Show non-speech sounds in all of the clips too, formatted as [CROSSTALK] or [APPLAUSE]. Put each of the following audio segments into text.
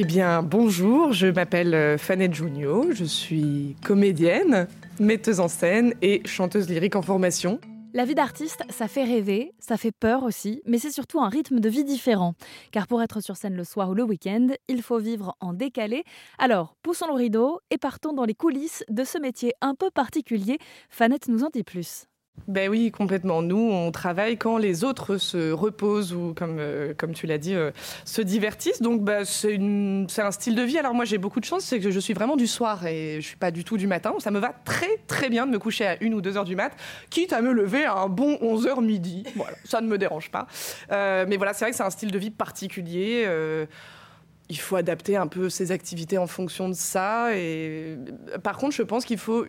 Eh bien, bonjour, je m'appelle euh, Fanette Junio, je suis comédienne, metteuse en scène et chanteuse lyrique en formation. La vie d'artiste, ça fait rêver, ça fait peur aussi, mais c'est surtout un rythme de vie différent. Car pour être sur scène le soir ou le week-end, il faut vivre en décalé. Alors, poussons le rideau et partons dans les coulisses de ce métier un peu particulier. Fanette nous en dit plus. Ben oui, complètement. Nous, on travaille quand les autres se reposent ou, comme, euh, comme tu l'as dit, euh, se divertissent. Donc, bah, c'est un style de vie. Alors, moi, j'ai beaucoup de chance, c'est que je suis vraiment du soir et je suis pas du tout du matin. Ça me va très, très bien de me coucher à une ou deux heures du mat, quitte à me lever à un bon 11 heures midi. Voilà, ça ne me dérange pas. Euh, mais voilà, c'est vrai que c'est un style de vie particulier il faut adapter un peu ses activités en fonction de ça. Et par contre, je pense qu'il faut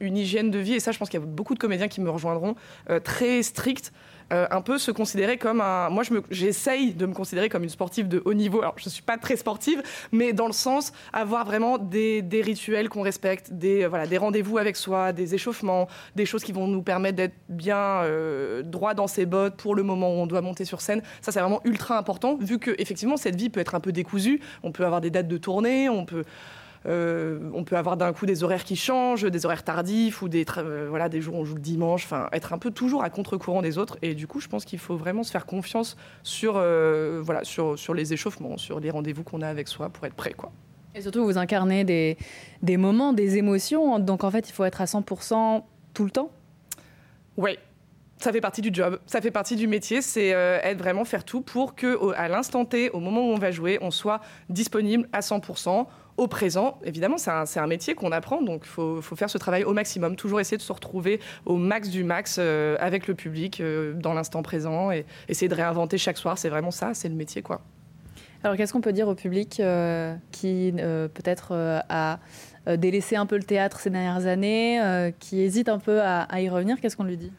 une hygiène de vie, et ça, je pense qu'il y a beaucoup de comédiens qui me rejoindront, euh, très stricte euh, un peu se considérer comme un. Moi, j'essaye de me considérer comme une sportive de haut niveau. Alors, je ne suis pas très sportive, mais dans le sens avoir vraiment des, rituels qu'on respecte, des, euh, voilà, des rendez-vous avec soi, des échauffements, des choses qui vont nous permettre d'être bien euh, droit dans ses bottes pour le moment où on doit monter sur scène. Ça, c'est vraiment ultra important, vu que effectivement cette vie peut être un peu décousue. On peut avoir des dates de tournée, on peut. Euh, on peut avoir d'un coup des horaires qui changent, des horaires tardifs ou des, euh, voilà, des jours où on joue le dimanche, enfin être un peu toujours à contre-courant des autres. Et du coup, je pense qu'il faut vraiment se faire confiance sur, euh, voilà, sur, sur les échauffements, sur les rendez-vous qu'on a avec soi pour être prêt. Quoi. Et surtout, vous incarnez des, des moments, des émotions, donc en fait, il faut être à 100% tout le temps Oui, ça fait partie du job, ça fait partie du métier, c'est être vraiment faire tout pour que à l'instant T, au moment où on va jouer, on soit disponible à 100% au présent. Évidemment, c'est un, métier qu'on apprend, donc il faut, faire ce travail au maximum, toujours essayer de se retrouver au max du max euh, avec le public euh, dans l'instant présent et essayer de réinventer chaque soir. C'est vraiment ça, c'est le métier, quoi. Alors, qu'est-ce qu'on peut dire au public euh, qui peut-être a délaissé un peu le théâtre ces dernières années, qui hésite un peu à, à y revenir? Qu'est-ce qu'on lui dit?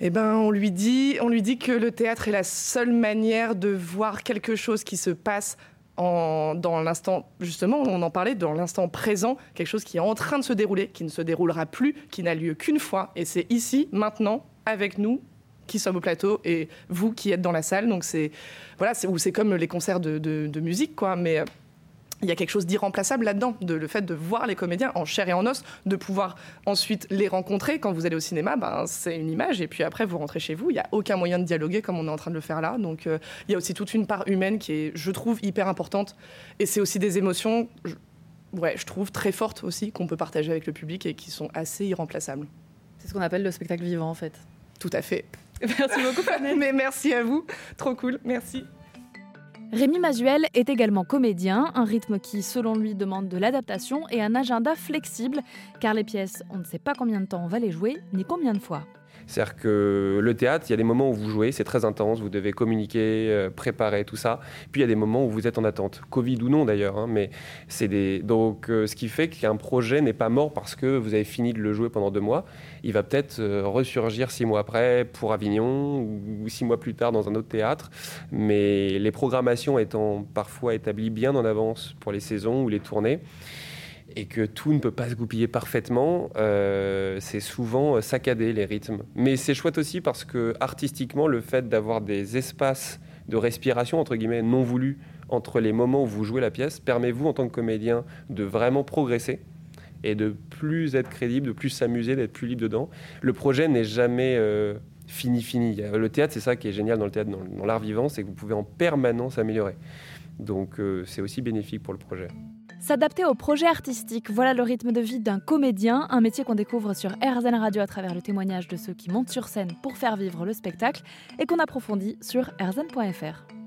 Eh ben, on lui dit, on lui dit que le théâtre est la seule manière de voir quelque chose qui se passe dans l'instant, justement, on en parlait, dans l'instant présent, quelque chose qui est en train de se dérouler, qui ne se déroulera plus, qui n'a lieu qu'une fois. Et c'est ici, maintenant, avec nous, qui sommes au plateau et vous qui êtes dans la salle. Donc c'est voilà, c'est comme les concerts de, de musique, quoi. Mais euh, il y a quelque chose d'irremplaçable là-dedans, de, le fait de voir les comédiens en chair et en os, de pouvoir ensuite les rencontrer. Quand vous allez au cinéma, ben, c'est une image, et puis après, vous rentrez chez vous. Il n'y a aucun moyen de dialoguer comme on est en train de le faire là. Donc, euh, il y a aussi toute une part humaine qui est, je trouve, hyper importante. Et c'est aussi des émotions, je, ouais, je trouve, très fortes aussi, qu'on peut partager avec le public et qui sont assez irremplaçables. C'est ce qu'on appelle le spectacle vivant, en fait. Tout à fait. Merci beaucoup, [LAUGHS] Mais merci à vous. Trop cool. Merci. Rémi Mazuel est également comédien, un rythme qui, selon lui, demande de l'adaptation et un agenda flexible, car les pièces, on ne sait pas combien de temps on va les jouer, ni combien de fois. C'est-à-dire que le théâtre, il y a des moments où vous jouez, c'est très intense, vous devez communiquer, euh, préparer tout ça. Puis il y a des moments où vous êtes en attente, Covid ou non d'ailleurs. Hein, mais c'est des donc euh, ce qui fait qu'un projet n'est pas mort parce que vous avez fini de le jouer pendant deux mois. Il va peut-être euh, ressurgir six mois après pour Avignon ou six mois plus tard dans un autre théâtre. Mais les programmations étant parfois établies bien en avance pour les saisons ou les tournées et que tout ne peut pas se goupiller parfaitement, euh, c'est souvent euh, saccadé les rythmes. Mais c'est chouette aussi parce que artistiquement, le fait d'avoir des espaces de respiration, entre guillemets, non voulus entre les moments où vous jouez la pièce, permet vous, en tant que comédien, de vraiment progresser et de plus être crédible, de plus s'amuser, d'être plus libre dedans. Le projet n'est jamais euh, fini, fini. Le théâtre, c'est ça qui est génial dans le théâtre, dans, l'art vivant, c'est que vous pouvez en permanence améliorer. Donc c'est aussi bénéfique pour le projet. S'adapter au projet artistique, voilà le rythme de vie d'un comédien, un métier qu'on découvre sur RZN Radio à travers le témoignage de ceux qui montent sur scène pour faire vivre le spectacle et qu'on approfondit sur rzn.fr.